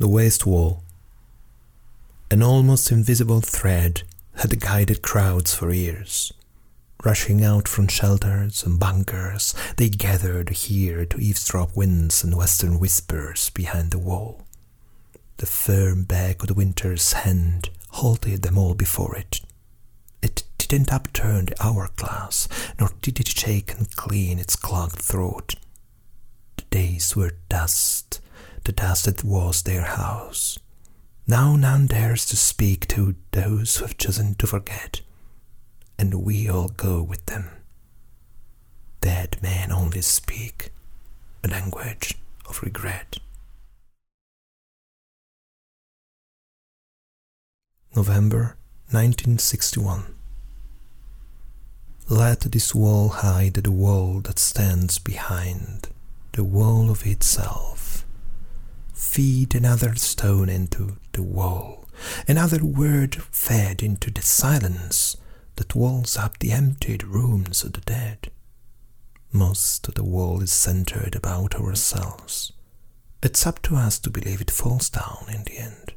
The waste wall. An almost invisible thread had guided crowds for years. Rushing out from shelters and bunkers, they gathered here to eavesdrop winds and western whispers behind the wall. The firm back of the winter's hand halted them all before it. It didn't upturn the hourglass, nor did it shake and clean its clogged throat. The days were dust, the dust that was their house. Now none dares to speak to those who have chosen to forget and we all go with them. Dead men only speak a language of regret. November 1961. Let this wall hide the wall that stands behind, the wall of itself. Feed another stone into the wall, another word fed into the silence that walls up the emptied rooms of the dead. Most of the wall is centered about ourselves. It's up to us to believe it falls down in the end.